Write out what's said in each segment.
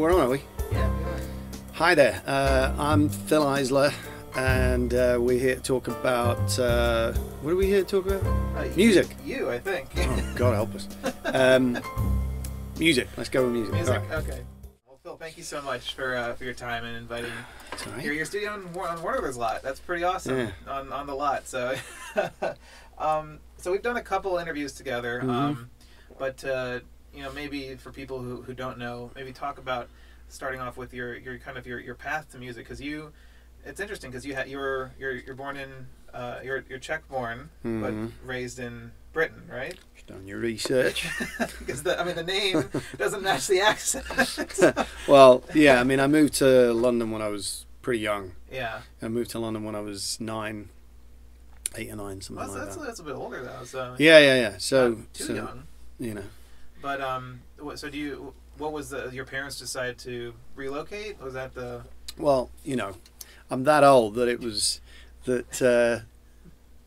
we're on, are we? Yeah, we are. Hi there. Uh, I'm Fil Eisler, and uh, we're here to talk about. Uh, what are we here to talk about? Uh, you- Music. You, I think. Oh, God help us. Um, music. Let's go with music. Music. Right. Okay. Well, Fil, thank you so much for uh, for your time and inviting It's your, your studio on, on Warner Brothers lot. That's pretty awesome Yeah. on, on the lot. So, um, so we've done a couple interviews together. Mhm. Um, but uh, you know, maybe for people who, who don't know, maybe talk about starting off with your, your kind of your, your path to music because you. It's interesting because you ha- you're you're you're born in uh, you're you're Czech born Mhm. but raised in Britain, right? Just done your research. Because the I mean the name doesn't match the accent. well, yeah. I mean, I moved to London when I was pretty young. yeah, I moved to London when I was nine, eight or nine, something well, that's, like that's, that. that's a bit older though. So Yeah, yeah, yeah. So, too so young. you know, But um, so do you? What was the your parents decide to relocate? Was that the well, you know, I'm that old that it was that uh,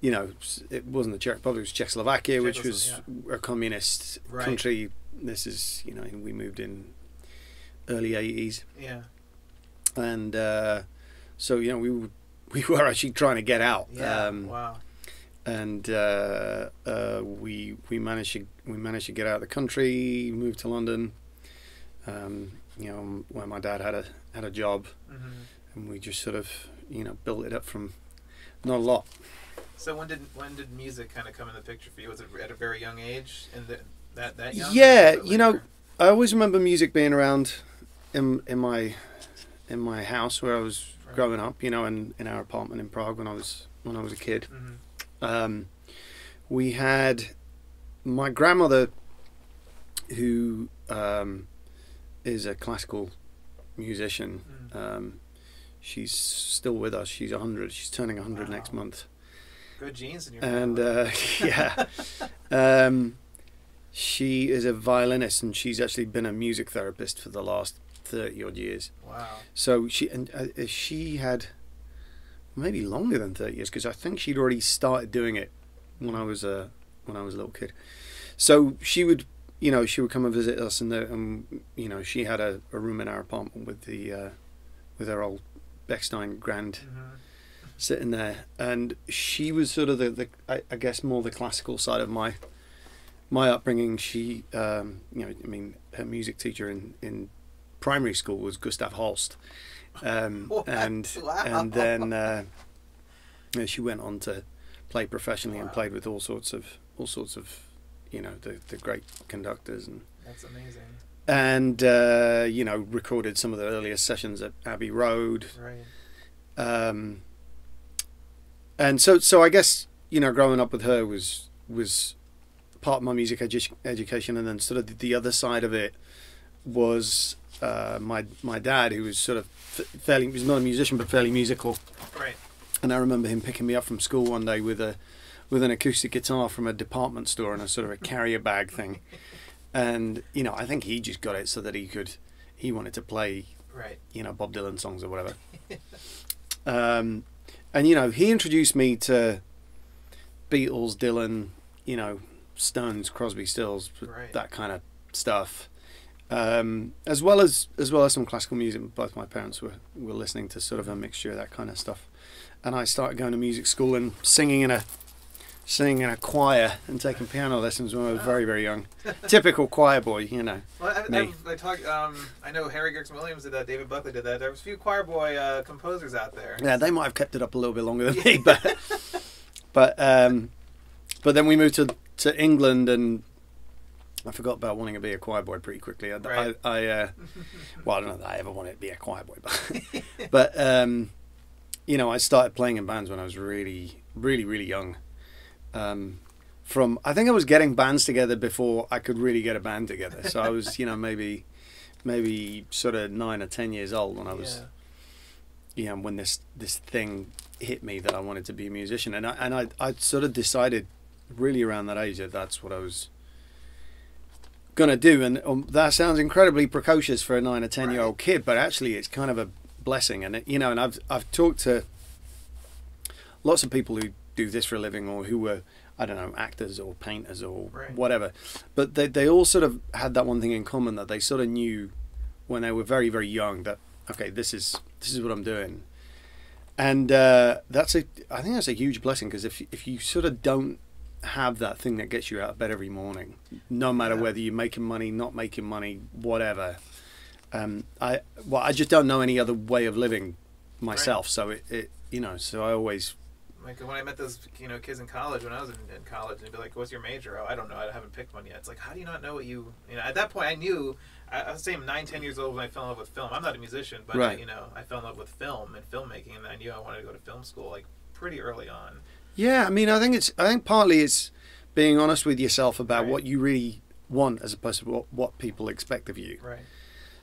you know it wasn't the Czech Republic, it was Czechoslovakia, which was Czechoslo- a communist Right. country. This is you know we moved in early '80s, yeah and uh, so you know we were, we were actually trying to get out. yeah Um, wow and uh, uh, we we managed to we managed to get out of the country, move to London. Um, you know, where my dad had a had a job, hmm and we just sort of you know built it up from not a lot. So when did when did music kind of come in the picture for you? Was it at a very young age? And that that young? Yeah, you know. I always remember music being around in in my in my house where I was Right. growing up. You know, in in our apartment in Prague when I was when I was a kid. Mhm. Um, we had my grandmother, who um, is a classical musician. Mm. Um, she's still with us. She's 100. She's turning 100 next month. Good genes in your And uh, yeah, um, she is a violinist, and she's actually been a music therapist for the last 30 odd years. wow. So she and uh, she had maybe longer than thirty years because I think she'd already started doing it when I was a when I was a little kid. So she would, you know, she would come and visit us, and, the, and you know, she had a, a room in our apartment with the uh, with her old Bechstein Grand hmm sitting there, and she was sort of the, the I, I guess more the classical side of my my upbringing. She, um, you know, I mean, her music teacher in in primary school was Gustav Holst, um, What? and Wow. and then uh, she went on to play professionally and played with all sorts of all sorts of you know the the great conductors and That's amazing. and uh, you know recorded some of the earliest sessions at Abbey Road Right. um, and so so I guess you know growing up with her was was part of my music edu- education, and then sort of the other side of it was uh, my my dad, who was sort of fairly he was not a musician but fairly musical, Right. and I remember him picking me up from school one day with a with an acoustic guitar from a department store and a sort of a carrier bag thing, and you know I think he just got it so that he could he wanted to play Right. you know Bob Dylan songs or whatever. um, and you know he introduced me to Beatles, Dylan, you know Stones, Crosby, Stills, Right. that kind of stuff. Um, as well as as well as some classical music. Both my parents were were listening to sort of a mixture of that kind of stuff. And I started going to music school and singing in a singing in a choir and taking piano lessons when I was very very young. Typical choir boy, you know. Well, I, Me. I, I talk. Um, I know Harry Gregson Williams did that. David Buckley did that. There was a few choir boy uh, composers out there. Yeah, they might have kept it up a little bit longer than me, but but um, but then we moved to to England, and I forgot about wanting to be a choir boy pretty quickly. I, Right. I, I uh, well, I don't know that I ever wanted to be a choir boy, but but um, you know, I started playing in bands when I was really, really, really young. Um, from I think I was getting bands together before I could really get a band together. So I was, you know, maybe maybe sort of nine or ten years old when I was Yeah. you know, when this this thing hit me that I wanted to be a musician, and I and I I sort of decided really around that age that that's what I was gonna do, and um, that sounds incredibly precocious for a nine or ten year old kid, but actually it's kind of a blessing, and it, you know, and I've I've talked to lots of people who do this for a living or who were I don't know actors or painters or Right. whatever, but they they all sort of had that one thing in common that they sort of knew when they were very very young that okay this is this is what I'm doing, and uh, that's a I think that's a huge blessing because if if you sort of don't have that thing that gets you out of bed every morning, no matter Yeah. whether you're making money, not making money, whatever. Um, I well, I just don't know any other way of living myself. So it, it, you know, so I always Like when I met those you know kids in college when I was in, in college, and they'd be like, "What's your major?" Oh, I don't know. I haven't picked one yet. It's like, how do you not know what you? You know, at that point, I knew. I, I was saying nine, ten years old when I fell in love with film. I'm not a musician, but Right. you know, I fell in love with film and filmmaking, and I knew I wanted to go to film school like pretty early on. Yeah, I mean, I think it's. I think partly it's being honest with yourself about Right. what you really want, as opposed to what, what people expect of you. Right.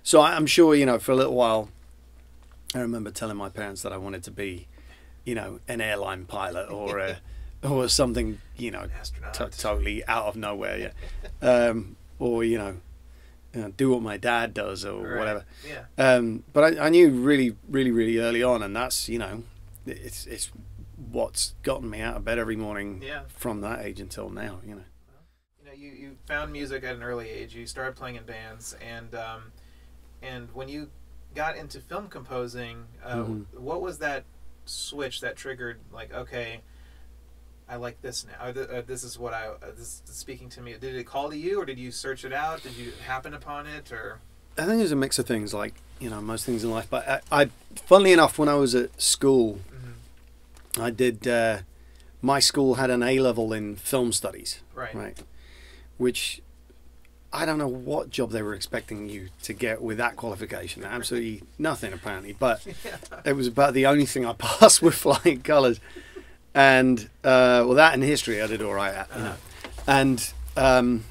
So I- I'm sure, you know, for a little while, I remember telling my parents that I wanted to be, you know, an airline pilot or a, or something, you know, to- totally out of nowhere, yeah, um, or you know, you know, do what my dad does or Right. whatever. Yeah. Um, but I, I knew really, really, really early on, and that's you know, it's it's what's gotten me out of bed every morning Yeah. from that age until now. You know. you know, you, you found music at an early age. You started playing in bands, and um, and when you got into film composing, uh, Mhm. what was that switch that triggered? Like, okay, I like this now. Or, th- uh, this is what I uh, this is speaking to me. Did it call to you, or did you search it out? Did you happen upon it, or I think there's a mix of things, like you know, most things in life. But I, I funnily enough, when I was at school, Mhm. I did. Uh, my school had an A level in film studies, right? right? Which I don't know what job they were expecting you to get with that qualification. Absolutely nothing, apparently. But yeah. it was about the only thing I passed with flying colours. And uh, well, that and history I did all right at, you know. And um,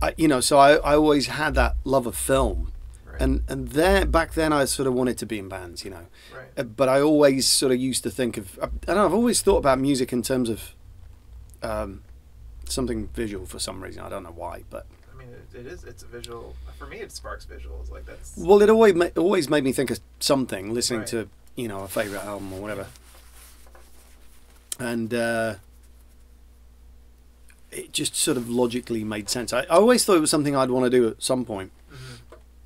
I, you know, so I, I always had that love of film, Right. and and there back then I sort of wanted to be in bands, you know. right. Uh, But I always sort of used to think of know. I've always thought about music in terms of um, something visual for some reason. I don't know why, but I mean, it, it is. It's a visual. For me, it sparks visuals. Like that's. well, it always ma- always made me think of something listening Right. to you know a favorite album or whatever, and uh, it just sort of logically made sense. I, I always thought it was something I'd want to do at some point.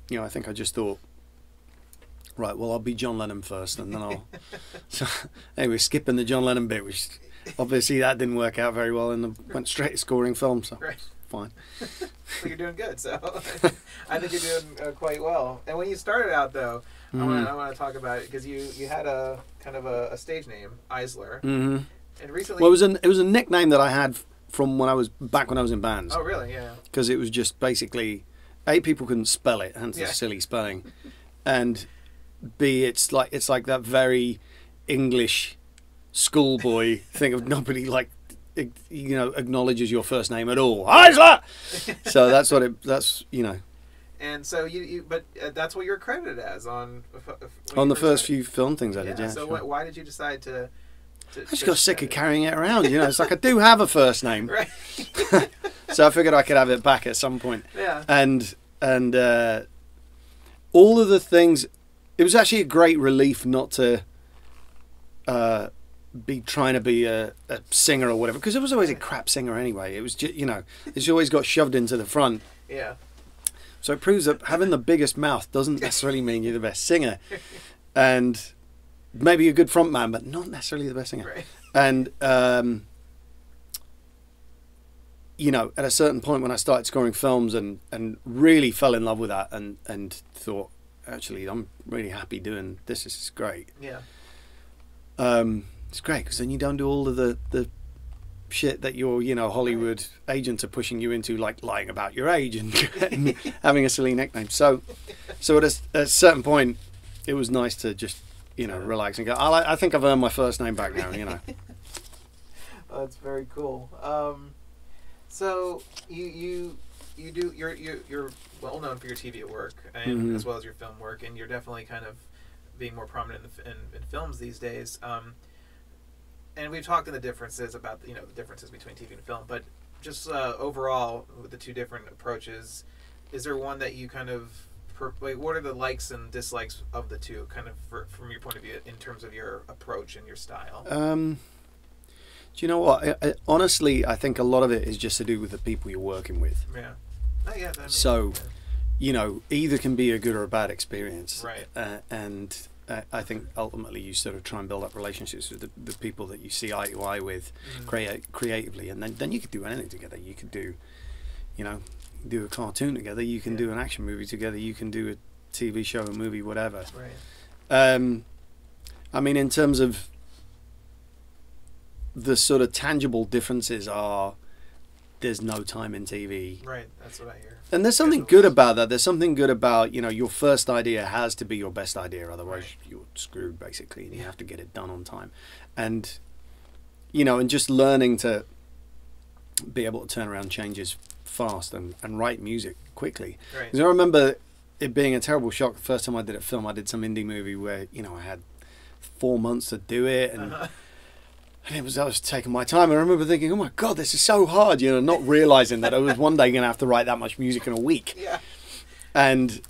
You know, I think I just thought. Right, well, I'll be John Lennon first, and then I'll. so, anyway, skipping the John Lennon bit, which obviously that didn't work out very well, and went straight to scoring film, so Right. fine. So you're doing good. So I think you're doing uh, quite well. And when you started out, though, I want Mhm. to I want to talk about it because you you had a kind of a, a stage name, Eisler, hmm and recently. Well, it was an it was a nickname that I had from when I was back when I was in bands oh, really? Yeah. because it was just basically a people couldn't spell it, hence Yeah. the silly spelling, and b it's like it's like that very English schoolboy thing of nobody like you know acknowledges your first name at all. Eisler. so that's what it that's you know And so you, you but uh, that's what you're credited as on uh, you on the first started. few film things I Yeah. did. Yeah, so sure. wh- why did you decide to? I just got sick of carrying it around. You know, it's like I do have a first name, Right. so I figured I could have it back at some point. yeah. and and uh, all of the things. It was actually a great relief not to uh, be trying to be a, a singer or whatever, because I was always a crap singer anyway. It was just you know, it's always got shoved into the front. Yeah. So it proves that having the biggest mouth doesn't necessarily mean you're the best singer, and maybe a good front man, but not necessarily the best singer. Right. and um, you know at a certain point when i started scoring films and and really fell in love with that and and thought actually i'm really happy doing this. This is great. Yeah. um, it's great because then you don't do all of the the shit that your you know hollywood agents are pushing you into like lying about your age and, and having a silly nickname. So so at a, at a certain point it was nice to just you know relax and go I, I think i've earned my first name back now you know Oh, that's very cool. Um, so you you you do you're you're, you're well known for your TV work and Mhm. as well as your film work, and you're definitely kind of being more prominent in, the, in, in films these days. Um, and we've talked in the differences about you know the differences between TV and film, but just uh, overall with the two different approaches, is there one that you kind of per, like, what are the likes and dislikes of the two, kind of for, from your point of view in terms of your approach and your style? Um, do you know what? I, I, honestly, I think a lot of it is just to do with the people you're working with. Yeah. Oh, yeah. So- sense. you know, either can be a good or a bad experience. Right. Uh, and uh, I think ultimately you sort of try and build up relationships with the, the people that you see eye to eye with, Mhm. create creatively, and then then you could do anything together. You could do, you know, do a cartoon together. You can Yeah. do an action movie together. You can do a TV show, a movie, whatever. Right. Um, I mean, in terms of the sort of tangible differences are there's no time in TV. Right. That's what I hear. And there's something good about that. There's something good about, you know, your first idea has to be your best idea, otherwise Right. you're screwed basically and you have to get it done on time. And you know, and just learning to be able to turn around changes fast and, and write music quickly. Right. Because I remember it being a terrible shock the first time I did a film. I did some indie movie where you know I had four months to do it, and, Uh-huh. and it was I was taking my time. And I remember thinking, "Oh my god, this is so hard," you know, not realizing that I was one day going to have to write that much music in a week. Yeah. And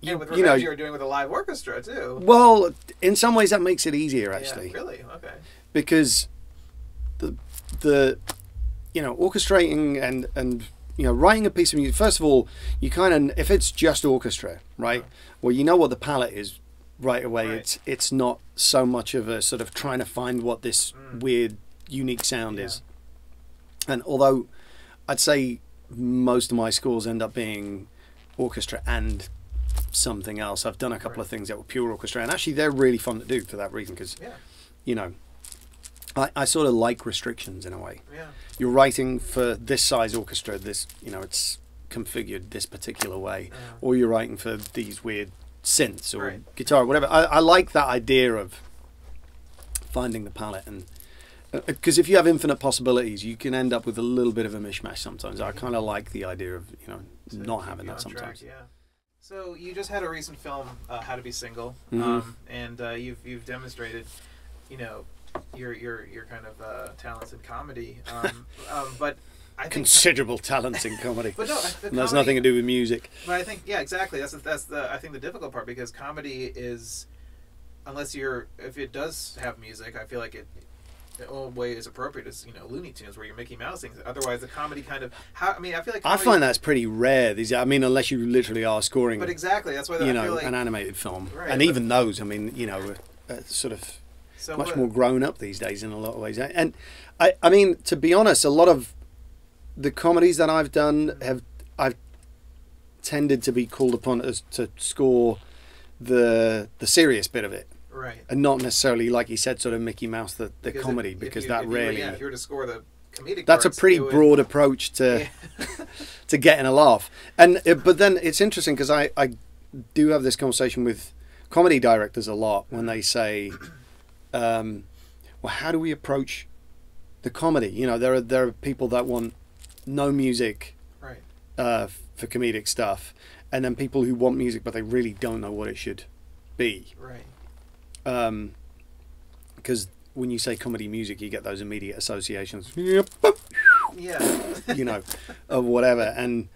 Yeah. you, With you know, you were doing with a live orchestra too. well, in some ways that makes it easier actually Yeah, really? Okay. because the the you know orchestrating and and you know writing a piece of music first of all you kind of if it's just orchestra right well you know what the palette is right away Right. it's it's not so much of a sort of trying to find what this Mm. weird unique sound Yeah. is and although i'd say most of my scores end up being orchestra and something else i've done a couple Right. of things that were pure orchestra and actually they're really fun to do for that reason because Yeah. you know, I, I sort of like restrictions in a way. Yeah. You're writing for this size orchestra, this, you know, it's configured this particular way, Yeah. or you're writing for these weird synths or Right. guitar, whatever. I, I like that idea of finding the palette and. Because if you have infinite possibilities, you can end up with a little bit of a mishmash sometimes. I kind of like the idea of you know to not having that on track, sometimes. yeah. So you just had a recent film, uh, How to Be Single, Mhm. um, and uh, you've you've demonstrated, you know, your your your kind of uh, talents in comedy. Um, um, but I think, Considerable talents in comedy. but no, the And that's comedy- nothing to do with music. But I think yeah, exactly. That's that's the I think the difficult part because comedy is, unless you're if it does have music, I feel like it. The only way is appropriate is you know Looney Tunes where you're Mickey Mouse things. Otherwise, the comedy kind of how I mean I feel like I find that's pretty rare. These, I mean, unless you literally are scoring But exactly, that's why you I know, like an animated film, Right, and but- even those, I mean, you know, are sort of so much more grown up these days in a lot of ways. Eh? And I, I mean, to be honest, a lot of the comedies that I've done have I've tended to be called upon as to score the the serious bit of it, right. and not necessarily like you said, sort of Mickey Mouse the, the Because comedy, if- because you- that if you were- rarely. yeah, if you were to score the comedic, that's a pretty broad approach to Yeah. to getting a laugh. And but then it's interesting because I I do have this conversation with comedy directors a lot when uh-huh. they say, um, well, how do we approach the comedy? You know, there are there are people that want no music right. uh, for comedic stuff, and then people who want music but they really don't know what it should be. Right. Um, Because when you say comedy music, you get those immediate associations. Yeah. you know, of whatever. And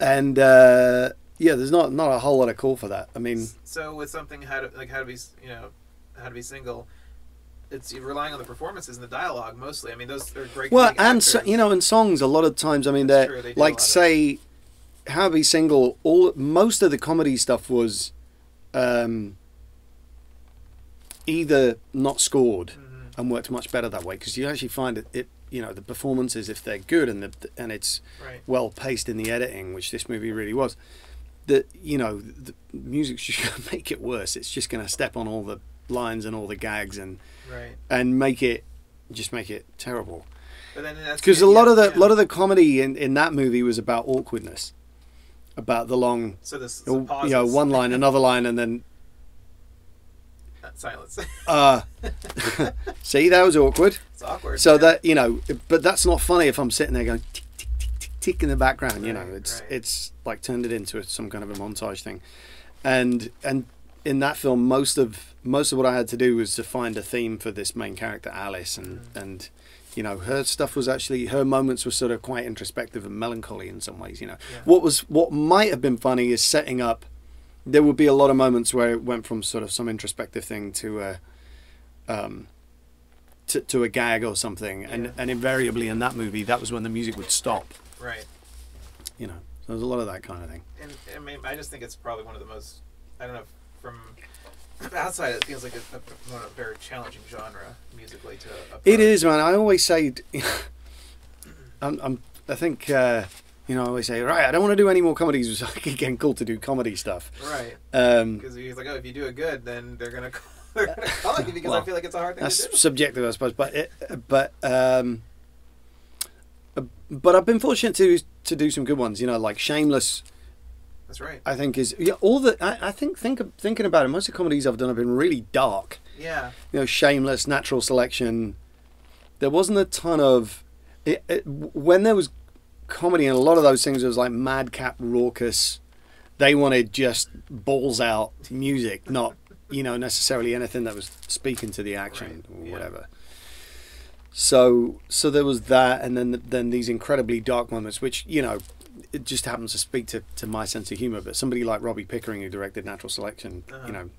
and uh, yeah, there's not not a whole lot of call for that. I mean, so with something how to like how to be you know how to be single, it's relying on the performances and the dialogue mostly. I mean, those are great. well, and so, you know, in songs, a lot of times, I mean, That's they're true, they like say, "How to Be Single." All most of the comedy stuff was um, either not scored Mhm. and worked much better that way because you actually find it, it you know the performances if they're good and the and it's Right. well paced in the editing which this movie really was that you know the music's just going to make it worse it's just going to step on all the lines and all the gags and Right. and make it just make it terrible But then that's because a lot of the yeah. lot of the comedy in, in that movie was about awkwardness about the long so this you pauses. know one line another line and then Uh, silence. uh see that was awkward it's awkward. so yeah. that you know but that's not funny if i'm sitting there going tick tick tick tick tick in the background you know it's right. it's like turned it into some kind of a montage thing and and in that film most of most of what i had to do was to find a theme for this main character alice and Mm. and you know her stuff was actually her moments were sort of quite introspective and melancholy in some ways you know Yeah. what was what might have been funny is setting up there would be a lot of moments where it went from sort of some introspective thing to a um to, to a gag or something and Yeah. and invariably in that movie that was when the music would stop Right. you know so there's a lot of that kind of thing. And, I mean, I just think it's probably one of the most. I don't know. From outside, it feels like a, a, a very challenging genre musically to. Approach. It is, man. I always say, I'm, I'm, I think, uh, you know, I always say, right, I don't want to do any more comedies. It's like getting cool to do comedy stuff. Right. Um, Because he's like, oh, if you do it good, then they're gonna. Call, they're gonna call you because I feel like it's a hard thing that's to do. subjective, I suppose. But it, but um, uh, but I've been fortunate to to do some good ones. You know, like Shameless. That's right. I think is yeah. All the I, I think think of- thinking about it. Most of the comedies I've done have been really dark. Yeah. You know, Shameless, Natural Selection. There wasn't a ton of it, it, when there was comedy, and a lot of those things It was like madcap, raucous. They wanted just balls out music, not you know necessarily anything that was speaking to the action Right, or yeah. whatever. So so there was that, and then then these incredibly dark moments, which you know. It just happens to speak to, to my sense of humor, but somebody like Robbie Pickering, who directed Natural Selection, Uh-huh. you know,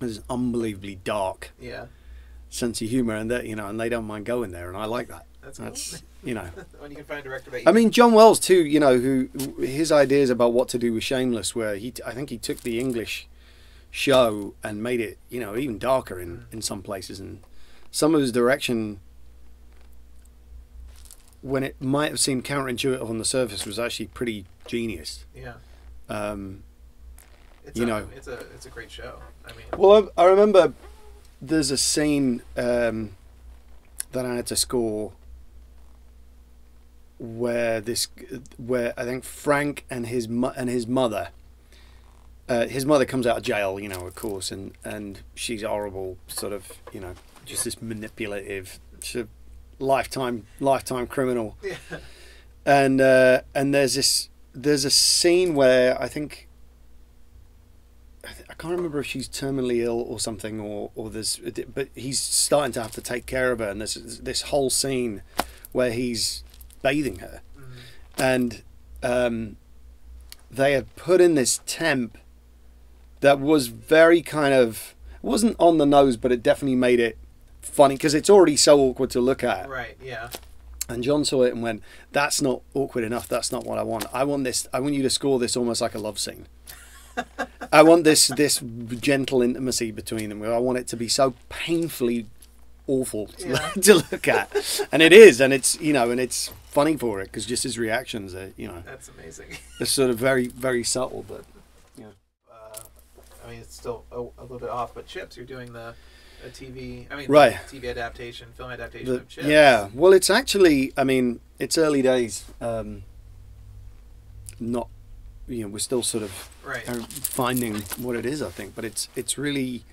has an unbelievably dark Yeah. sense of humor, and that you know, and they don't mind going there, and I like that. That's cool. That's you know, when you can find a director that. I mean, John Wells too. You know, who his ideas about what to do with Shameless, where he, I think he took the English show and made it, you know, even darker in in some places, and some of his direction. When it might have seemed counterintuitive on the surface, was actually pretty genius. Yeah. Um, It's You a, know. it's a it's a great show. I mean. Well, I, I remember there's a scene um, that I had to score where this, where I think Frank and his and his mother, uh, his mother comes out of jail, you know, of course, and and she's horrible, sort of, you know, just this manipulative, lifetime lifetime criminal Yeah. and uh, and there's this there's a scene where I think I, can't remember if she's terminally ill or something or or there's but he's starting to have to take care of her and there's this whole scene where he's bathing her Mhm. and um, they had put in this temp that was very kind of wasn't on the nose but it definitely made it funny because it's already so awkward to look at Right. Yeah. and John saw it and went, "That's not awkward enough. That's not what I want. I want this. I want you to score this almost like a love scene. I want this this gentle intimacy between them. I want it to be so painfully awful to, Yeah. to look at, and it is, and it's you know, and it's funny for it because just his reactions are you know, That's amazing. they're sort of very very subtle, but Uh, I mean, it's still a, a little bit off, but Chips, you're doing the a TV. I mean, Right. TV adaptation, film adaptation the, of Chips. yeah. Well, it's actually, I mean, it's early days. Um, not, you know, we're still sort of Right. finding what it is, I think. But it's it's really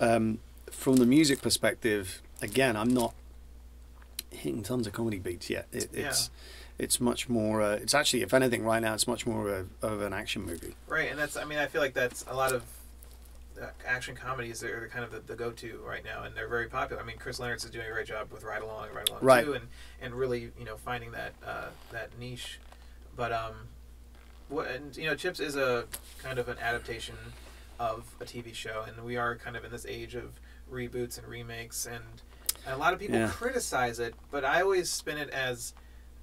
um, from the music perspective. Again, I'm not hitting tons of comedy beats yet. It, it's it's much more. Uh, it's actually, if anything, right now, it's much more of, a, of an action movie. Right, and that's. I mean, I feel like that's a lot of uh, action comedies are the kind of the, the go-to right now, and they're very popular. I mean, Chris Lennertz is doing a great job with Ride Along, and Ride Along Right. Two, and and really, you know, finding that uh, that niche. But um, what and you know, Chips is a kind of an adaptation of a TV show, and we are kind of in this age of reboots and remakes, and, and a lot of people Yeah. criticize it, but I always spin it as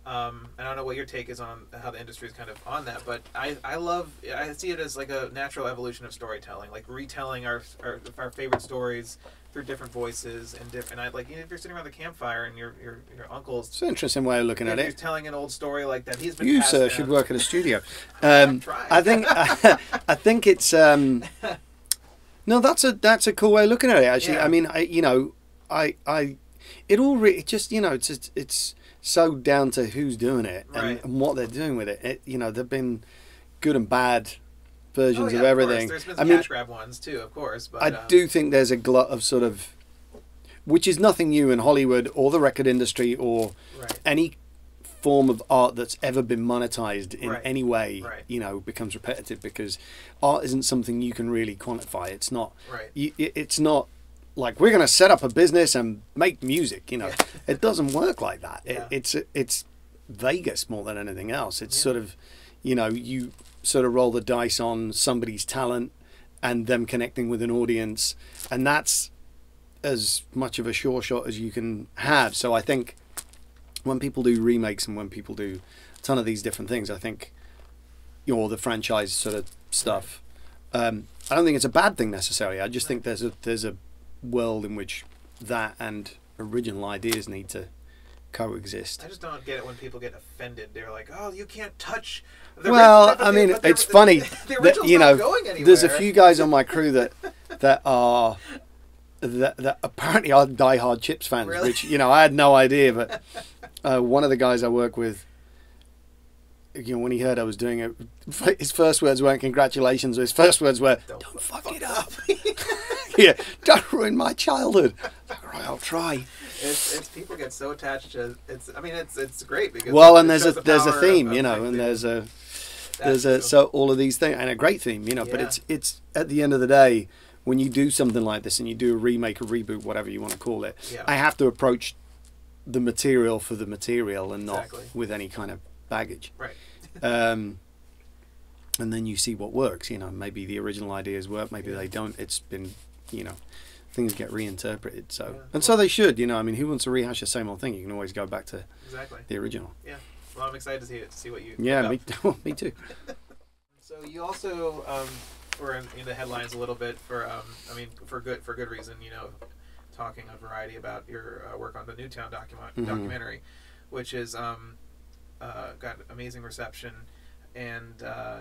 um, I don't know what your take is on how the industry is kind of on that, but I, I love I see it as like a natural evolution of storytelling, like retelling our our, our favorite stories through different voices and different. I like you know, if you're sitting around the campfire and your your your uncle's It's an interesting way of looking at it. you're telling an old story like that, he's been You, sir, down. should work at a studio. Um. I think I think it's um, no, that's a that's a cool way of looking at it. Actually, Yeah. I mean, I you know, I I it all re- it just you know it's it's, it's so down to who's doing it and, Right. and what they're doing with it. it. You know, there've been good and bad versions Oh, yeah, of everything. There's been I some mean, cash grab ones too, of course. But I um, do think there's a glut of sort of, which is nothing new in Hollywood or the record industry or Right. any form of art that's ever been monetized in Right. any way, Right. you know, becomes repetitive because art isn't something you can really quantify. It's not. Right. You, it's not like we're going to set up a business and make music. You know, it doesn't work like that. Yeah. It, it's it's Vegas more than anything else. It's Yeah. sort of, you know, you sort of roll the dice on somebody's talent and them connecting with an audience, and that's as much of a sure shot as you can have. So I think when people do remakes and when people do a ton of these different things, I think or the franchise sort of stuff. Um, I don't think it's a bad thing necessarily. I just think there's a there's a world in which that and original ideas need to coexist. I just don't get it when people get offended. They're like, "Oh, you can't touch." The Well, I mean, it's funny The that you know going there's a few guys on my crew that that are that, that apparently are diehard Chips fans, Really? which you know I had no idea. But uh, one of the guys I work with, you know, when he heard I was doing it, his first words weren't congratulations. His first words were, Don't "Don't, fuck fuck, it up." Up." yeah, don't ruin my childhood. Right, I'll try. It's, it's people get so attached to it's. I mean, it's it's great because Well, and there's a the there's a theme, of- you know, and there's a there's a so- all of these things and a great theme you know but it's it's at the end of the day when you do something like this and you do a remake a reboot whatever you want to call it Yeah. i have to approach the material for the material and not Exactly. with any kind of baggage right. um and then you see what works you know maybe the original ideas work maybe Yeah. they don't it's been you know things get reinterpreted so Yeah. and so they should you know i mean who wants to rehash the same old thing you can always go back to Exactly. the original Yeah. Well, I'm excited to see it, to see what you. yeah me, me too So you also um, were in, in the headlines a little bit for, um, I mean, for good for good reason. You know, talking a Variety about your uh, work on the Newtown document Mhm. documentary, which is um, uh, got amazing reception, and uh,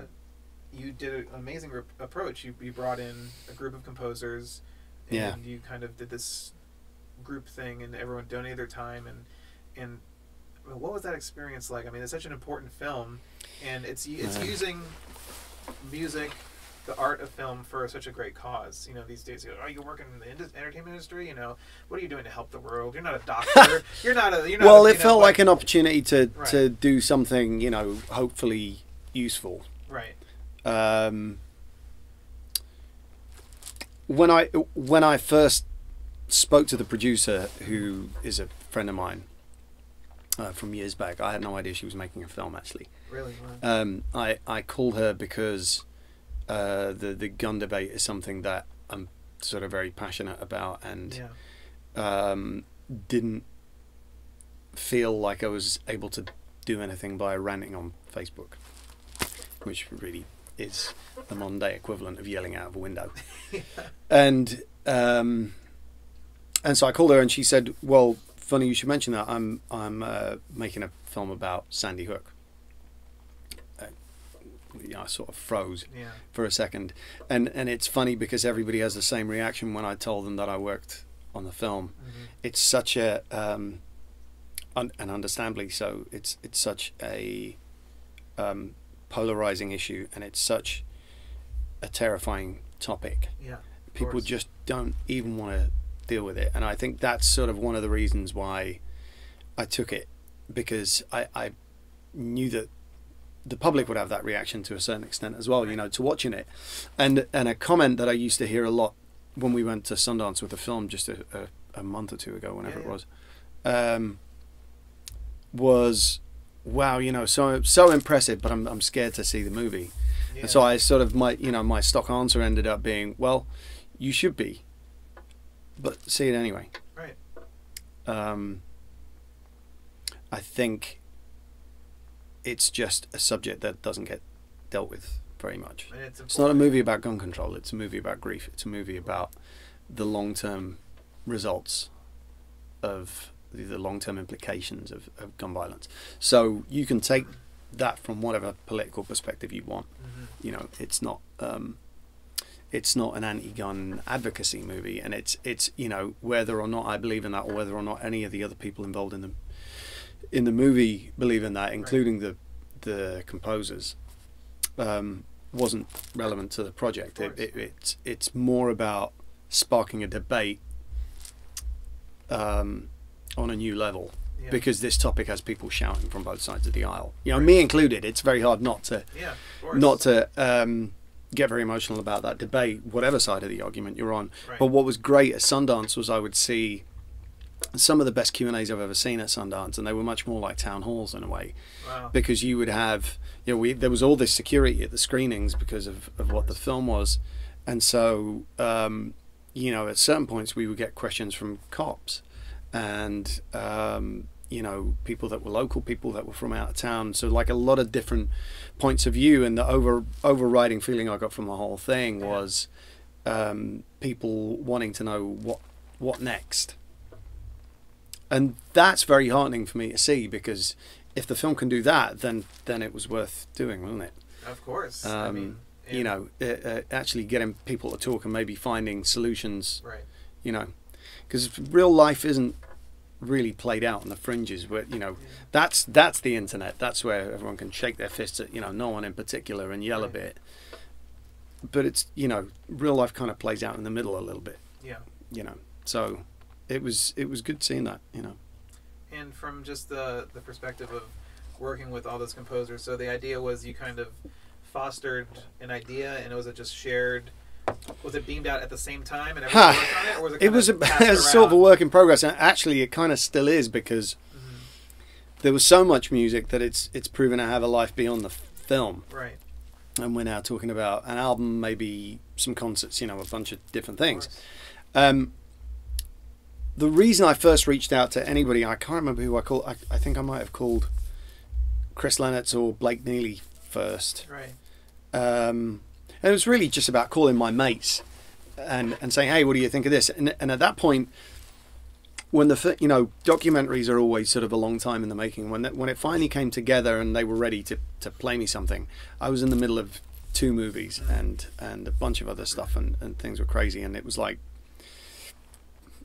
you did an amazing re- approach. You you brought in a group of composers, and Yeah. you kind of did this group thing, and everyone donated their time and and what was that experience like? I mean, it's such an important film, and it's it's Uh. using music, the art of film for such a great cause. You know, these days, you go, oh, you're working in the entertainment industry. You know, what are you doing to help the world? You're not a doctor. you're not a. You're not well a, it know, felt but- like an opportunity to Right. to do something you know hopefully useful. Um when i when i first spoke to the producer who is a friend of mine uh, from years back i had no idea she was making a film actually Really. Wow. um i i called her because uh the the gun debate is something that i'm sort of very passionate about and yeah. um, didn't feel like I was able to do anything by ranting on Facebook, which really is the Monday equivalent of yelling out of a window. And um, and so I called her and she said, "Well, funny you should mention that. I'm I'm uh, making a film about Sandy Hook." Uh, you know, I sort of froze Yeah. for a second, and and it's funny because everybody has the same reaction when I told them that I worked on the film. hmm It's such a um, un- and understandably so. It's it's such a um, polarizing issue, and it's such a terrifying topic. Yeah. People course. just don't even want to deal with it, and I think that's sort of one of the reasons why I took it because I, I knew that the public would have that reaction to a certain extent as well, you know, to watching it. And and a comment that I used to hear a lot when we went to Sundance with the film just a, a, a month or two ago, whenever Yeah, it was, um, was, wow, you know, so so impressive, but I'm I'm scared to see the movie. Yeah. And so I sort of my you know my stock answer ended up being, well, you should be, but see it anyway. Right. Um, I think it's just a subject that doesn't get dealt with very much. It's, It's not a movie about gun control. It's a movie about grief. It's a movie about the long-term results of the, the long-term implications of, of gun violence. So you can take that from whatever political perspective you want. Mhm. You know, it's not um, it's not an anti-gun advocacy movie, and it's it's you know whether or not I believe in that, or whether or not any of the other people involved in the in the movie believe in that, including the the composers, um, wasn't relevant to the project. It, it, it's it's more about sparking a debate um, on a new level Yeah. because this topic has people shouting from both sides of the aisle. You know, me included. It's very hard not to Yeah. Not to um, get very emotional about that debate, whatever side of the argument you're on. Right. But what was great at Sundance was I would see some of the best Q and A's I've ever seen at Sundance, and they were much more like town halls in a way, Wow. because you would have, you know, we there was all this security at the screenings because of, of what the film was, and so um, you know at certain points we would get questions from cops, and um, you know people that were local, people that were from out of town. So like a lot of different points of view, and the over overriding feeling I got from the whole thing Yeah. was um, people wanting to know what what next, and that's very heartening for me to see because if the film can do that, then then it was worth doing, wasn't it? Of course. I Um, mean, you know, uh, uh, actually getting people to talk and maybe finding solutions Right. you know, because real life isn't really played out on the fringes. Where you know, that's that's the internet. That's where everyone can shake their fists at you know no one in particular and yell a bit. But it's you know, real life kind of plays out in the middle a little bit. Yeah. You know, so it was it was good seeing that. You know, And from just the the perspective of working with all those composers, so the idea was you kind of fostered an idea, and it was it just shared? Was it beamed out at the same time, and everyone worked on it, or was it? it was a, sort of a work in progress, and actually, it kind of still is because Mhm. there was so much music that it's it's proven to have a life beyond the film. Right. and we're now talking about an album, maybe some concerts, you know, a bunch of different things. Of. Um, the reason I first reached out to anybody, I can't remember who I called. I, I think I might have called Chris Lennertz or Blake Neely first. Right. Um, and it was really just about calling my mates and, and saying, hey, what do you think of this? And, and at that point, when the you know documentaries are always sort of a long time in the making. When that, when it finally came together and they were ready to, to play me something, I was in the middle of two movies and and a bunch of other stuff and, and things were crazy and it was like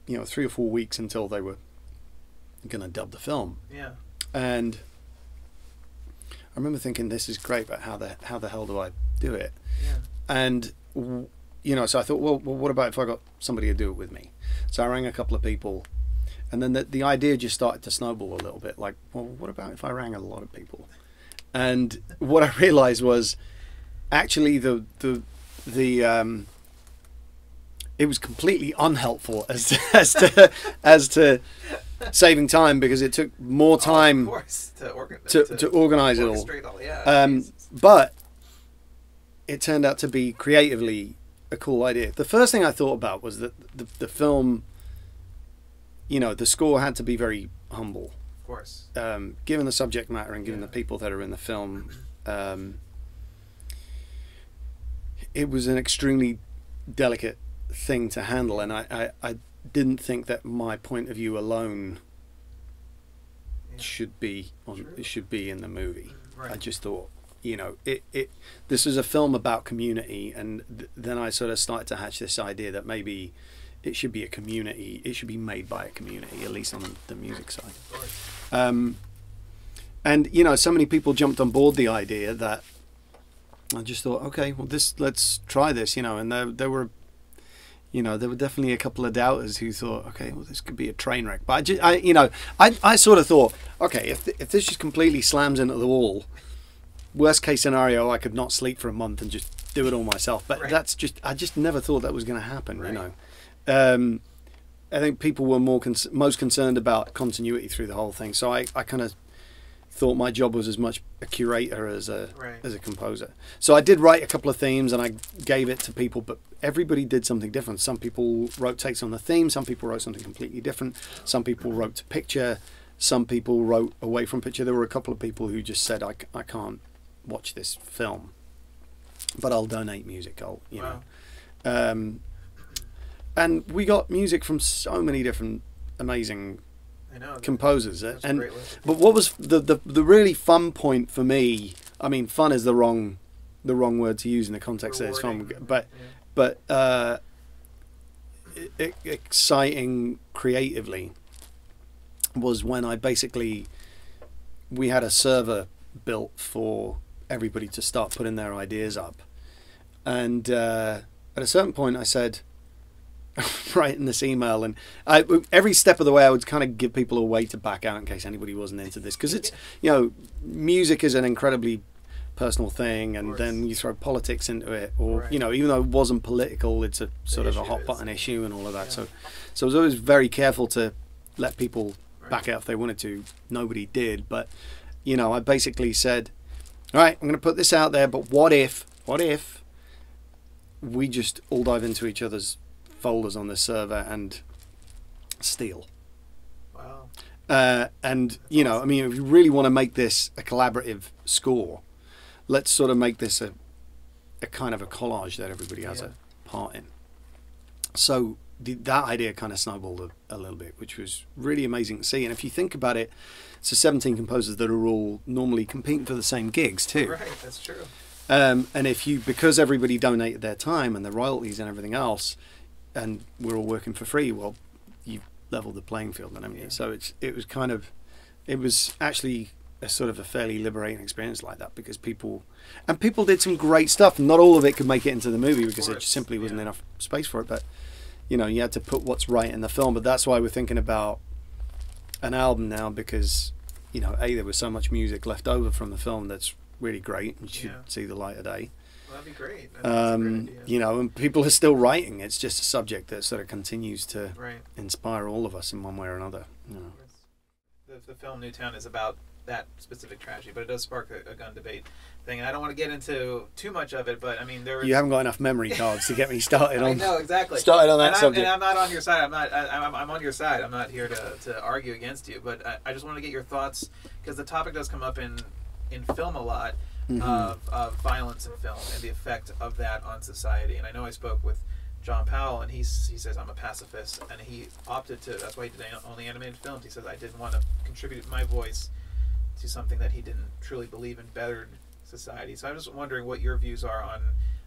you know three or four weeks until they were going to dub the film Yeah. and I remember thinking this is great but how the how the hell do I do it? Yeah. and you know so i thought well, well what about if i got somebody to do it with me? So i rang a couple of people and then the, the idea just started to snowball a little bit like well what about if i rang a lot of people? And what i realized was actually the the the um it was completely unhelpful as to, as to as to saving time because it took more Oh, time of course, to, organ- to, to organize it all all. Yeah. um, but it turned out to be creatively a cool idea. The first thing I thought about was that the, the film, you know, the score had to be very humble, of course. um, given the subject matter and given Yeah. the people that are in the film. Um, it was an extremely delicate thing to handle, and I, I, I didn't think that my point of view alone Yeah. should be on True. should be in the movie. Right. I just thought, you know, it, it this is a film about community, and th- then I sort of started to hatch this idea that maybe it should be a community. It should be made by a community, at least on the music side. Um, and you know, so many people jumped on board the idea that I just thought, okay, well, this let's try this, you know. And there, there were, you know, there were definitely a couple of doubters who thought, okay, well, this could be a train wreck. But I, just, I you know, I, I sort of thought, okay, if if this just completely slams into the wall, worst case scenario, I could not sleep for a month and just do it all myself. But Right. that's just, I just never thought that was going to happen, Right. you know. Um, I think people were more most concerned about continuity through the whole thing. So I, I kind of thought my job was as much a curator as a Right. as a composer. So I did write a couple of themes and I gave it to people, but everybody did something different. Some people wrote takes on the theme. Some people wrote something completely different. Some people wrote to picture. Some people wrote away from picture. There were a couple of people who just said, "I, I can't watch this film, but I'll donate music. I'll you wow. know." Um, and we got music from so many different amazing know. composers. And but what was the, the the really fun point for me? I mean, fun is the wrong the wrong word to use in the context of this film, Rewarding. but Yeah. but uh, e- exciting creatively was when I basically we had a server built for everybody to start putting their ideas up, and uh, at a certain point I said. writing this email and I, every step of the way I would kind of give people a way to back out in case anybody wasn't into this because it's you know music is an incredibly personal thing and then you throw politics into it or Right. you know even though it wasn't political it's a sort of a hot button issue and all of that Yeah. so so I was always very careful to let people Right. back out if they wanted to nobody did but you know I basically said all right I'm going to put this out there but what if what if we just all dive into each other's folders on the server and steal Wow. Uh, and you know, I mean, if you really want to make this a collaborative score, let's sort of make this a a kind of a collage that everybody has Yeah. a part in. So the, that idea kind of snowballed a, a little bit, which was really amazing to see. And if you think about it, so 17 composers that are all normally competing for the same gigs too. Right, that's true. Um, and if you, because everybody donated their time and the royalties and everything else, and we're all working for free, well, you've leveled the playing field, then, haven't Yeah. So it's it was kind of, it was actually a sort of a fairly liberating experience like that because people, and people did some great stuff. Not all of it could make it into the movie because it simply wasn't yeah. enough space for it. But you know, you had to put what's right in the film. But that's why we're thinking about an album now because you know, a there was so much music left over from the film that's really great and should Yeah. see the light of day. That'd be great. I think that's a great Um, you know, and people are still writing. It's just a subject that sort of continues to Right. inspire all of us in one way or another. You know. The, the film Newtown is about that specific tragedy, but it does spark a, a gun debate thing. And I don't want to get into too much of it, but I mean, there was. You haven't got enough memory cards to get me started on know exactly. started on that and, I'm, subject. and I'm not on your side. I'm not. I, I'm, I'm on your side. I'm not here to, to argue against you. But I, I just want to get your thoughts because the topic does come up in in film a lot Mhm. of, of violence in film and the effect of that on society. And I know I spoke with John Powell, and he's he says I'm a pacifist, and he opted to. That's why he did only animated films. He says I didn't want to contribute my voice to something that he didn't truly believe in bettered society. So I'm just wondering what your views are on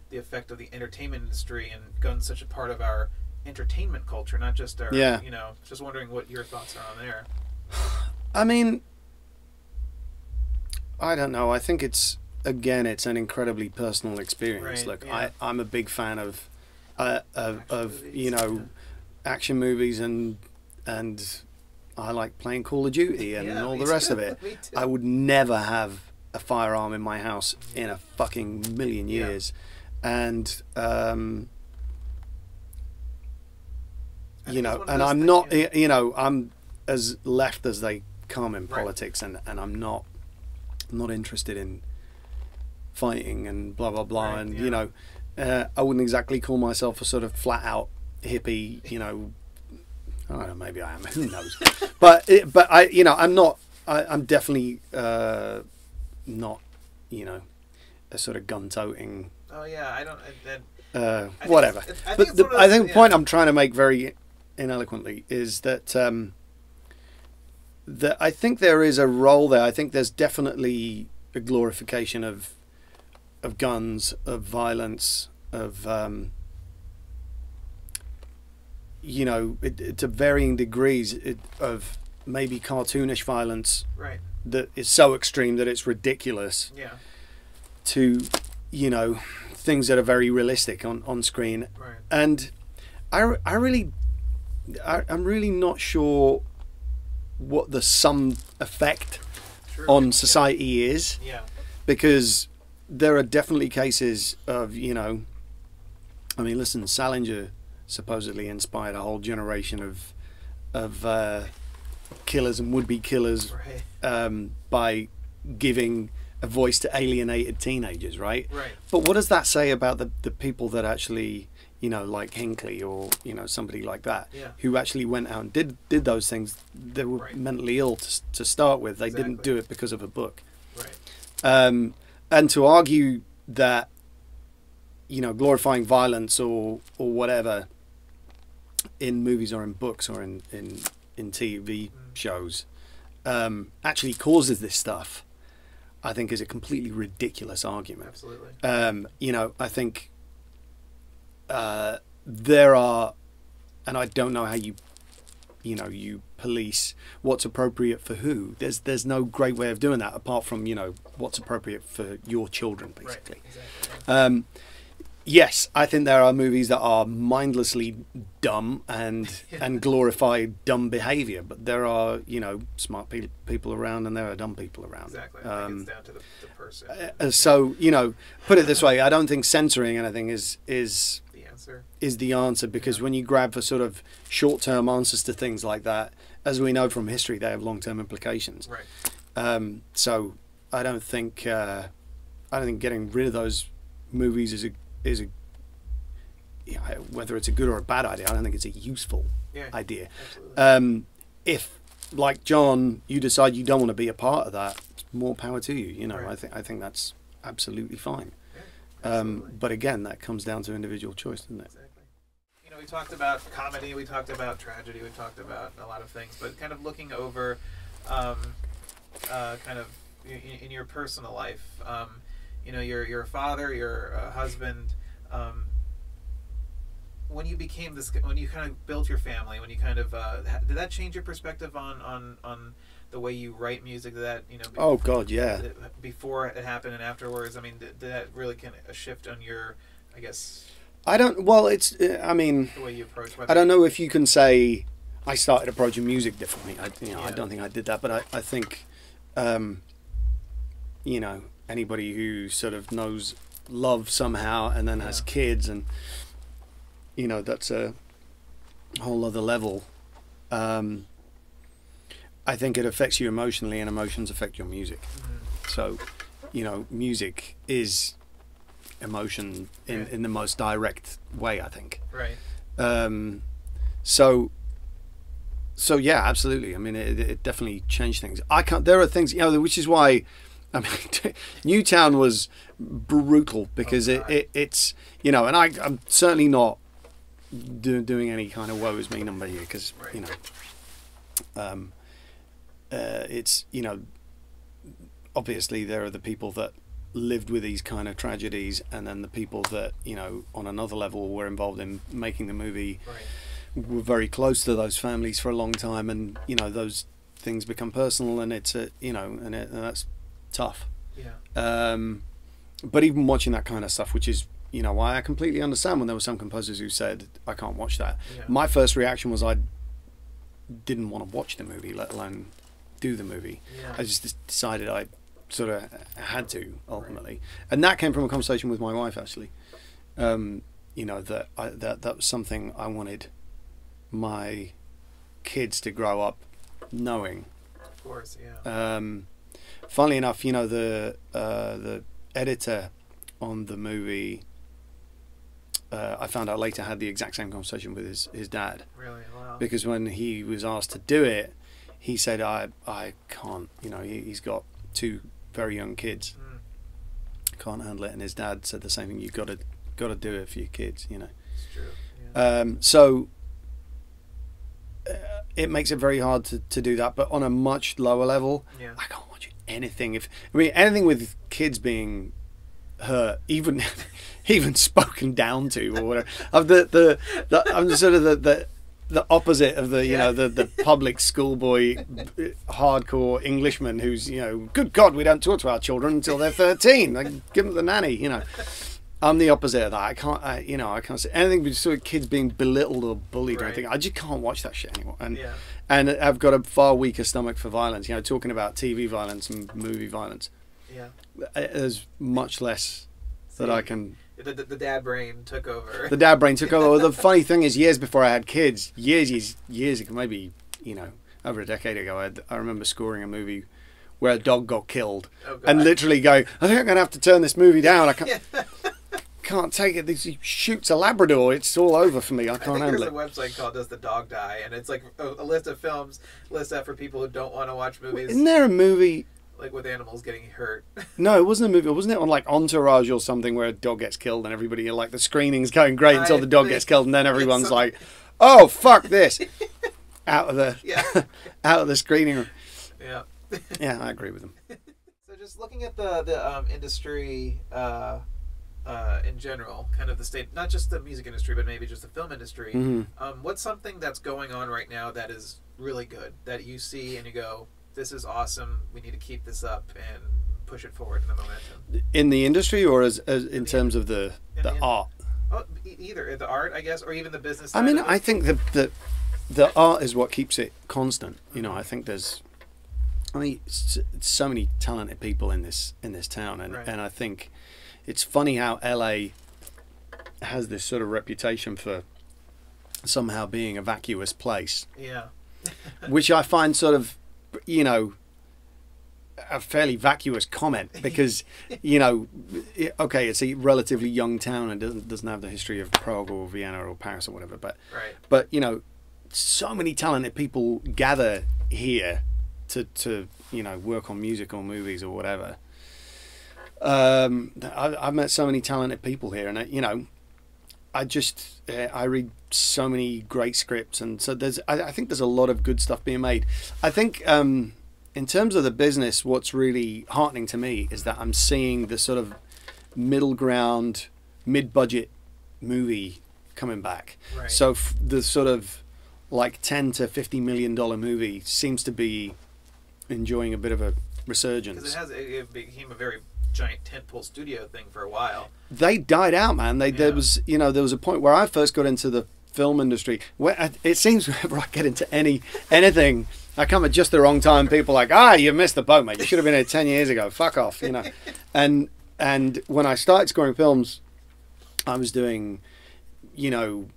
the effect of the entertainment industry and guns such a part of our entertainment culture, not just our Yeah. you know, just wondering what your thoughts are on there. I mean, I don't know. I think it's again, it's an incredibly personal experience. Right, Look, yeah. I I'm a big fan of uh, of, of movies, you know yeah. action movies and and I like playing Call of Duty and Yeah, all the rest too. of it. I would never have a firearm in my house in a fucking million years. And um, I you know, and I'm things, not, yeah. you know, I'm as left as they come in Right. politics, and and I'm not I'm not interested in fighting and blah blah blah, Right, and yeah. you know, uh, I wouldn't exactly call myself a sort of flat out hippie, you know. I don't know, maybe I am. Who knows? but it, but I, you know, I'm not. I, I'm definitely uh, not, you know, a sort of gun toting Oh yeah, I don't. And, uh, I whatever. I but the, I think the yeah. point I'm trying to make very ineloquently is that um, that I think there is a role there. I think there's definitely a glorification of of guns, of violence, of um, you know, it, to varying degrees it, of maybe cartoonish violence right. that is so extreme that it's ridiculous Yeah. to you know things that are very realistic on on screen Right. and i, I really I, i'm really not sure what the sum effect True. on Yeah. society is Yeah. because there are definitely cases of you know i mean listen salinger supposedly inspired a whole generation of of uh, killers and would-be killers Right. um, by giving a voice to alienated teenagers, right? Right. But what does that say about the, the people that actually, you know, like Hinckley or you know somebody like that, Yeah. who actually went out and did did those things? They were Right. mentally ill to, to start with. They didn't do it because of a book. Right. Um, and to argue that, you know, glorifying violence or or whatever in movies or in books or in in in TV shows um, actually causes this stuff, I think is a completely ridiculous argument. Absolutely. Um, you know, I think uh, there are, and I don't know how you, you know, you police what's appropriate for who. There's there's no great way of doing that apart from you know what's appropriate for your children, basically. Right. Exactly. Um, yes, I think there are movies that are mindlessly dumb and and glorify dumb behavior, but there are you know smart pe- people around and there are dumb people around. Exactly. Um, it's down to the, the person. uh, so you know, put it this way: I don't think censoring anything is is the answer. is the answer because Yeah. when you grab for sort of short-term answers to things like that, as we know from history, they have long-term implications. Right. Um, so I don't think uh, I don't think getting rid of those movies is a is a you know, whether it's a good or a bad idea. I don't think it's a useful Yeah. idea. Absolutely. Um, if like John, you decide you don't want to be a part of that, more power to you. You know, Right. I think I think that's absolutely fine. Yeah, Um, but again, that comes down to individual choice, doesn't it? Exactly. We talked about comedy, we talked about tragedy, we talked about a lot of things, but kind of looking over, um, uh, kind of in, in your personal life, um, you know, you're, you're father, you're a husband. Um, when you became this, when you kind of built your family, when you kind of, uh, did that change your perspective on, on, on the way you write music? Did that, you know, Oh God, yeah. before it happened and afterwards? I mean, did, did that really kind of a shift on your, I guess, I don't. Well, it's. uh, I mean, the way you approach? I don't know if you can say I started approaching music differently. I, you know, I don't think I did that, but I, I think, um, you know, anybody who sort of knows love somehow and then has kids and, you know, that's a whole other level. Um, I think it affects you emotionally, and emotions affect your music. Mhm. So, you know, music is emotion in, Right. in the most direct way. I think. Right. Um, so, so yeah, absolutely. I mean, it, it definitely changed things. I can't. There are things, you know, which is why. I mean, Newtown was brutal because it, it it's you know, and I I'm certainly not do, doing any kind of woe is me number here because Right. you know, um, uh, it's you know, obviously there are the people that lived with these kind of tragedies and then the people that you know on another level were involved in making the movie Right. were very close to those families for a long time and you know those things become personal and it's a you know and, it, and that's tough Yeah. um, but even watching that kind of stuff which is you know why I completely understand when there were some composers who said I can't watch that Yeah. my first reaction was I didn't want to watch the movie let alone do the movie yeah. I just decided I sort of had to ultimately, and that came from a conversation with my wife actually. Um, you know that I, that that was something I wanted my kids to grow up knowing. of course. Yeah. Um, funnily enough, you know the uh, the editor on the movie. Uh, I found out later had the exact same conversation with his, his dad really. Wow. because when he was asked to do it, he said, "I I can't. You know, he, he's got two very young kids, Mm, can't handle it." And his dad said the same thing. You've got to got to do it for your kids. You know. it's true. Yeah. Um, so uh, it makes it very hard to, to do that. But on a much lower level, yeah. I can't watch anything. If I mean anything with kids being hurt, even even spoken down to or whatever. Of the the, the I'm sort of the. the the opposite of the you know the, the public schoolboy hardcore Englishman who's you know good God we don't talk to our children until they're thirteen like give them the nanny you know I'm the opposite of that I can't I, you know I can't say anything with sort of kids being belittled or bullied or anything I just can't watch that shit anymore and Yeah. and I've got a far weaker stomach for violence. You know, talking about TV violence and movie violence, Yeah. uh, there's much less that See, I can. The, the, the dad brain took over. The dad brain took over. The funny thing is, years before I had kids, years, years, years ago, maybe you know, over a decade ago, I, I remember scoring a movie where a dog got killed, Oh, and literally go, "I think I'm gonna have to turn this movie down. I can't, Yeah. can't take it. This he shoots a Labrador. It's all over for me. I I can't think there's handle a website called "Does the Dog Die?" and it's like a, a list of films, list that for people who don't want to watch movies Isn't there a movie? Like with animals getting hurt. No, it wasn't a movie. Wasn't it on like Entourage or something where a dog gets killed and everybody like the screening's going great until I the dog think gets killed and then everyone's it's like, "Oh fuck this!" out of the yeah, out of the screening room. yeah. Yeah, I agree with them. So just looking at the the um, industry uh, uh, in general, kind of the state, not just the music industry, but maybe just the film industry. Mhm. Um, what's something that's going on right now that is really good that you see and you go, "This is awesome. We need to keep this up and push it forward in the momentum." In the industry or as, as in terms of the the the- art. Oh, either the art, I guess, or even the business. I mean. I think the the the art is what keeps it constant. You know, I think there's, I mean, so many talented people in this in this town, and Right. and I think it's funny how LA has this sort of reputation for somehow being a vacuous place, yeah, which I find sort of, you know. A fairly vacuous comment because, you know, okay, it's a relatively young town and doesn't doesn't have the history of Prague or Vienna or Paris or whatever. But right. but you know so many talented people gather here to to you know work on music or movies or whatever. Um, I, I've met so many talented people here, and I, you know, I just uh, I read so many great scripts, and so there's I, I think there's a lot of good stuff being made. I think um, in terms of the business, what's really heartening to me is that I'm seeing the sort of middle ground, mid-budget movie coming back. Right. So f- the sort of like ten to fifty million dollar movie seems to be enjoying a bit of a because resurgence. it has it, it became a very giant tentpole studio thing for a while. they died out, man. They there was you know there was a point where I first got into the film industry. Where I, it seems whenever I get into any anything, I come at just the wrong time. People are like, ah, you missed the boat, mate. You should have been here ten years ago. Fuck off, you know. and and when I started scoring films, I was doing, you know,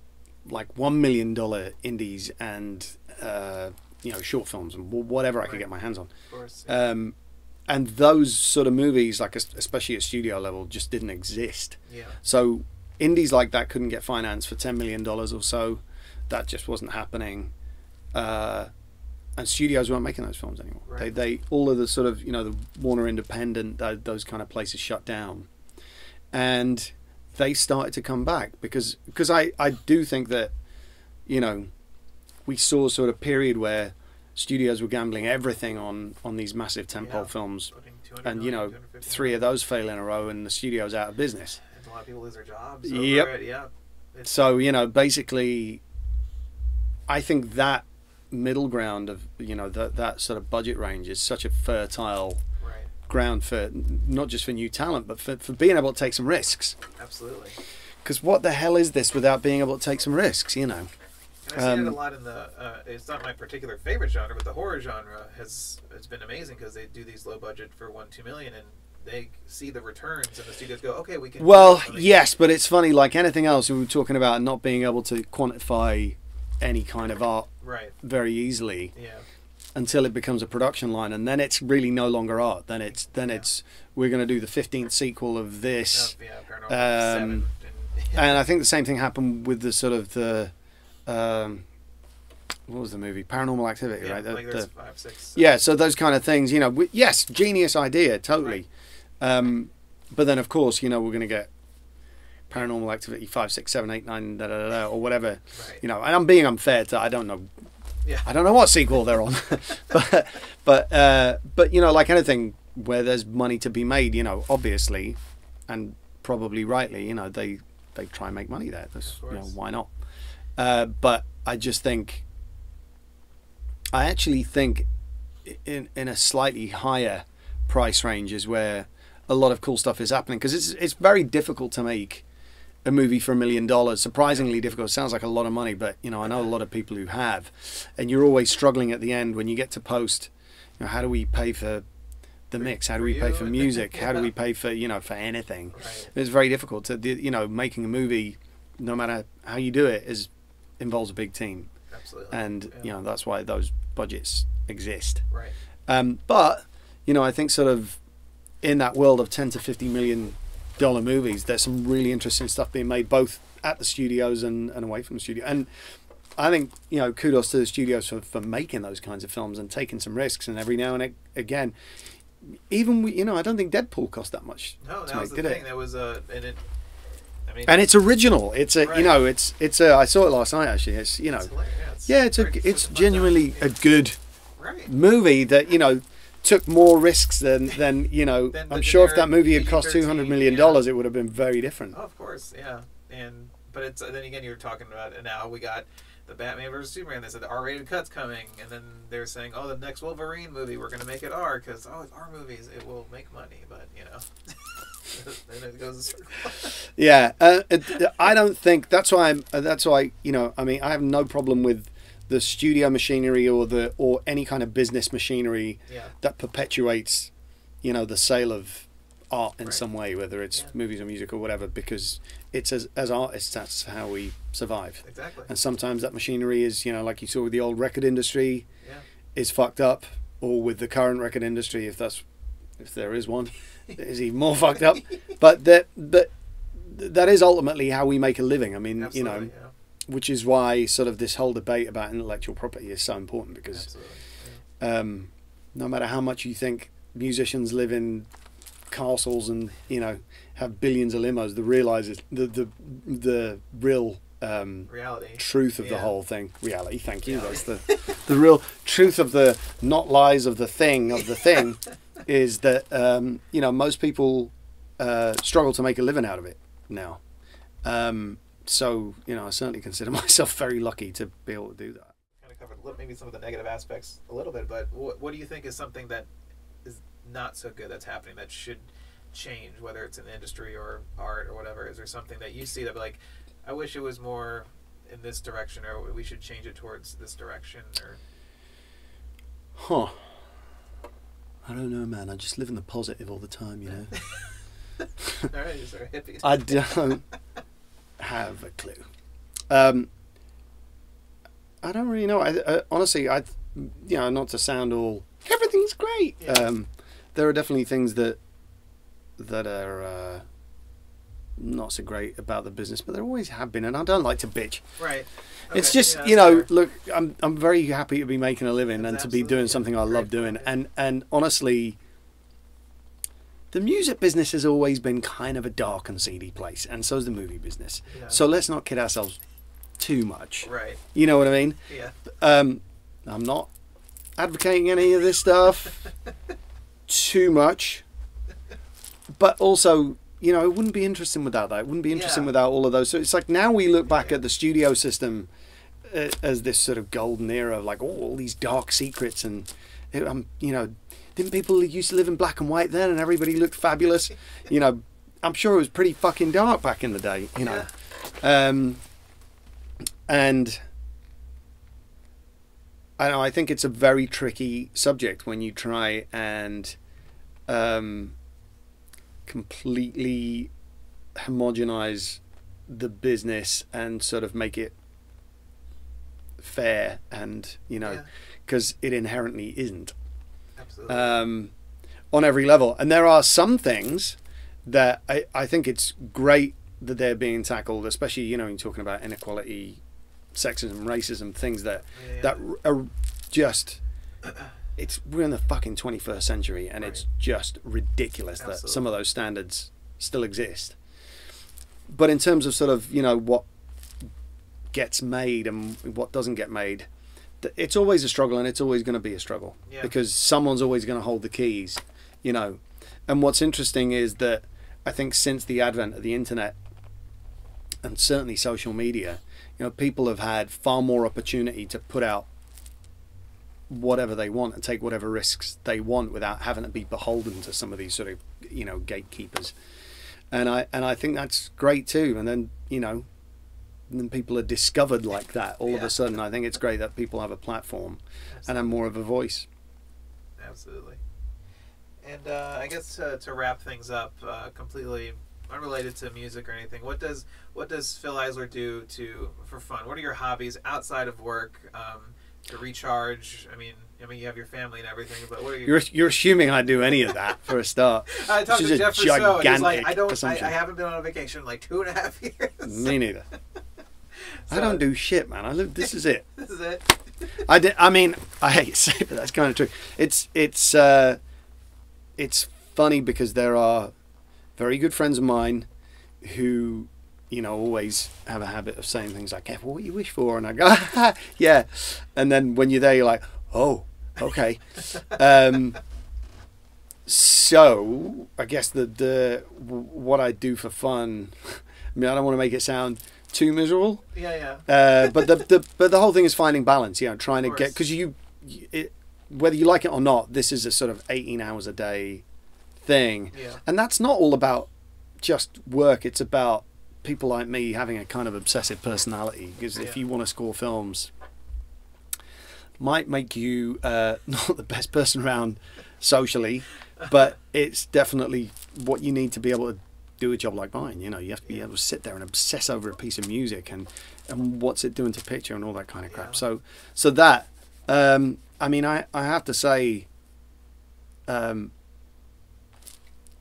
like one million dollar indies and uh, you know short films and whatever I could get my hands on. Of course. Um, and those sort of movies, like especially at studio level, just didn't exist. yeah. So indies like that couldn't get financed for ten million dollars or so. That just wasn't happening. Uh, and studios weren't making those films anymore. Right. They, they all of the sort of you know the Warner Independent, tho- those kind of places shut down, and they started to come back because because I I do think that, you know, we saw sort of period where studios were gambling everything on on these massive tentpole Yeah. films, and you know three of those fail in a row, and the studio's out of business. And a lot of people lose their jobs. Yep. It. Yeah. It's, So you know, basically, I think that middle ground of you know that that sort of budget range is such a fertile right. ground for not just for new talent, but for, for being able to take some risks. Absolutely. Because what the hell is this without being able to take some risks? You know. And seen it Um, a lot in the. Uh, it's not my particular favorite genre, but the horror genre has has been amazing because they do these low budget for one two million, and they see the returns, and the studios go, okay, we can. Well, yes, but it's funny. Like anything else, we were talking about not being able to quantify any kind of art Right. very easily. Yeah. until it becomes a production line and then it's really no longer art then it's then it's we're going to do the 15th sequel of this Uh, yeah. Um. And, and i think the same thing happened with the sort of the um what was the movie paranormal activity yeah, right The- like the- five, six. yeah so those kind of things you know we, yes genius idea totally um but then of course you know we're going to get paranormal activity 5 6 7 8 9 da, da, da, da, or whatever Right. you know and i'm being unfair to i don't know Yeah. I don't know what sequel they're on, but but uh, but you know, like anything where there's money to be made, you know, obviously, and probably rightly, you know, they they try and make money there. That's, you know, why not? Uh, but I just think, I actually think, in in a slightly higher price range is where a lot of cool stuff is happening because it's it's very difficult to make a movie for a million dollars. Surprisingly difficult. It Sounds like a lot of money, but you know I know a lot of people who have, and you're always struggling at the end when you get to post. You know, how do we pay for the mix? How do we pay for music? How do we pay for you know for anything? It's very difficult to you know making a movie. No matter how you do it, is involves a big team, Absolutely. and Yeah. you know that's why those budgets exist. Right. Um, but you know, I think sort of in that world of ten to fifty million dollar movies, there's some really interesting stuff being made both at the studios and, and away from the studio. And I think you know, kudos to the studios for, for making those kinds of films and taking some risks. And every now and ag- again, even we, you know, I don't think Deadpool cost that much. No, that was the did thing. it? That was a. And it. Mean. And it's original. It's a Right. you know, it's it's a. I saw it last night actually. It's you know, it's yeah, it's a very- it's genuinely a good Right. movie that you know took more risks than than you know Than I'm sure if that movie had cost 200 million dollars it would have been very different Oh, of course, yeah. And but it's then again you're talking about and now we got the Batman versus Superman. They said the R-rated cut's coming, and then they're saying, oh, the next Wolverine movie we're gonna make it R because oh, it's R movies it will make money, but you know. then it goes a circle. yeah uh, it, I don't think that's why I'm uh, that's why you know I mean I have no problem with the studio machinery or the or any kind of business machinery yeah. that perpetuates you know the sale of art in Right. some way whether it's Yeah. movies or music or whatever because it's as as artists that's how we survive Exactly. and sometimes that machinery is you know like you saw with the old record industry Yeah. is fucked up or with the current record industry if that's if there is one is even more fucked up but that but that is ultimately how we make a living i mean Absolutely. you know yeah. which is why sort of this whole debate about intellectual property is so important because Absolutely. um, no matter how much you think musicians live in castles and you know have billions of limos, the realize is the the the real um, Reality. truth of the whole thing. Reality, thank you. Yeah. That's the the real truth of the not lies of the thing of the thing is that um, you know most people uh, struggle to make a living out of it now. Um, so you know, I certainly consider myself very lucky to be able to do that. kind of covered maybe some of the negative aspects a little bit, but what, what do you think is something that is not so good that's happening that should change, whether it's in the industry or art or whatever? Is there something that you see that like, I wish it was more in this direction, or we should change it towards this direction, or Huh. I don't know, man. I just live in the positive all the time, you know. all right, just our hippies. I don't have a clue. Um, I don't really know. I, I honestly, I, you know, not to sound all everything's great. Yeah. Um, there are definitely things that that are uh, not so great about the business, but there always have been, and I don't like to bitch. right. It's just yeah, you know, fair. look, I'm I'm very happy to be making a living That's and to be doing something I love doing, and and honestly, the music business has always been kind of a dark and seedy place, and so's the movie business. Yeah. So let's not kid ourselves too much. right. You know what I mean? Yeah. Um, I'm not advocating any of this stuff too much, but also, you know, it wouldn't be interesting without that. It wouldn't be interesting Yeah. without all of those. So it's like now we look back at the studio system uh, as this sort of golden era of like oh, all these dark secrets and it, um, you know, didn't people used to live in black and white then and everybody looked fabulous? You know, I'm sure it was pretty fucking dark back in the day. You know. Um, and I know I think it's a very tricky subject when you try and um, completely homogenize the business and sort of make it fair and you know Yeah. because it inherently isn't Absolutely. um, on every level. And there are some things that I, I think it's great that they're being tackled, especially, you know, in talking about inequality, sexism, racism, things that, Yeah, yeah. that are just, it's, we're in the fucking 21st century and it's just ridiculous that some of those standards still exist. But in terms of sort of, you know, what gets made and what doesn't get made, it's always a struggle and it's always going to be a struggle Yeah. because someone's always going to hold the keys, you know. And what's interesting is that I think since the advent of the internet and certainly social media, you know, people have had far more opportunity to put out whatever they want and take whatever risks they want without having to be beholden to some of these sort of, you know, gatekeepers. And I and I think that's great too. And then, you know, then people are discovered like that all of a sudden. I think it's great that people have a platform and have more of a voice. Absolutely. And uh, I guess uh, to wrap things up, uh, completely unrelated to music or anything, what does what does Fil Eisler do to for fun? What are your hobbies outside of work um, to recharge? I mean, I mean, you have your family and everything, but what are your You're you're assuming I do any of that for a start. I talked to Jeff Russo, he's like, gigantic I don't, I. I haven't been on a vacation in like two and a half years. Me neither. I don't do shit, man. I live. This is it. This is it. I did. I mean, I hate to say it, but that's kind of true. It's it's uh, it's funny because there are very good friends of mine who, you know, always have a habit of saying things like, "Kev, what you wish for?" And I go, "Yeah," and then when you're there, you're like, "Oh, okay." um, so I guess the the what I do for fun. I mean, I don't want to make it sound too miserable. Yeah, yeah. Uh, but the, the but the whole thing is finding balance. You know, trying to get because you, it, whether you like it or not, this is a sort of eighteen hours a day thing, Yeah. and that's not all about just work. It's about people like me having a kind of obsessive personality. Because if Yeah. you want to score films, might make you uh, not the best person around socially, but it's definitely what you need to be able to do a job like mine. You know, you have to be able to sit there and obsess over a piece of music and and what's it doing to picture and all that kind of crap. Yeah. So so that um, I mean, I I have to say. Um,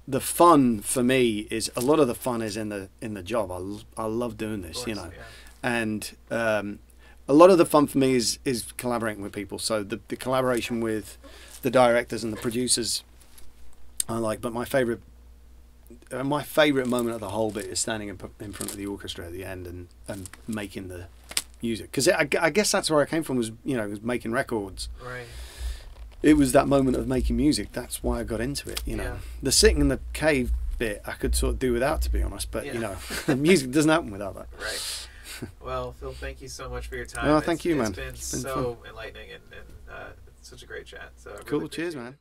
the fun for me is a lot of the fun is in the in the job. I, I love doing this, course, you know yeah. and um, a lot of the fun for me is is collaborating with people. So the the collaboration with the directors and the producers, I like. But my favorite. uh, My favorite moment of the whole bit is standing in, in front of the orchestra at the end and, and making the music because I, I guess that's where I came from was you know was making records Right. It was that moment of making music. That's why I got into it. You know, Yeah. the sitting in the cave bit I could sort of do without, to be honest. But you know, music doesn't happen without that. Right. Well, Fil, thank you so much for your time. Oh, It's- thank you, man. It's been It's been so enlightening and, and uh, such a great chat. So really Cool. appreciate Cheers, it. man.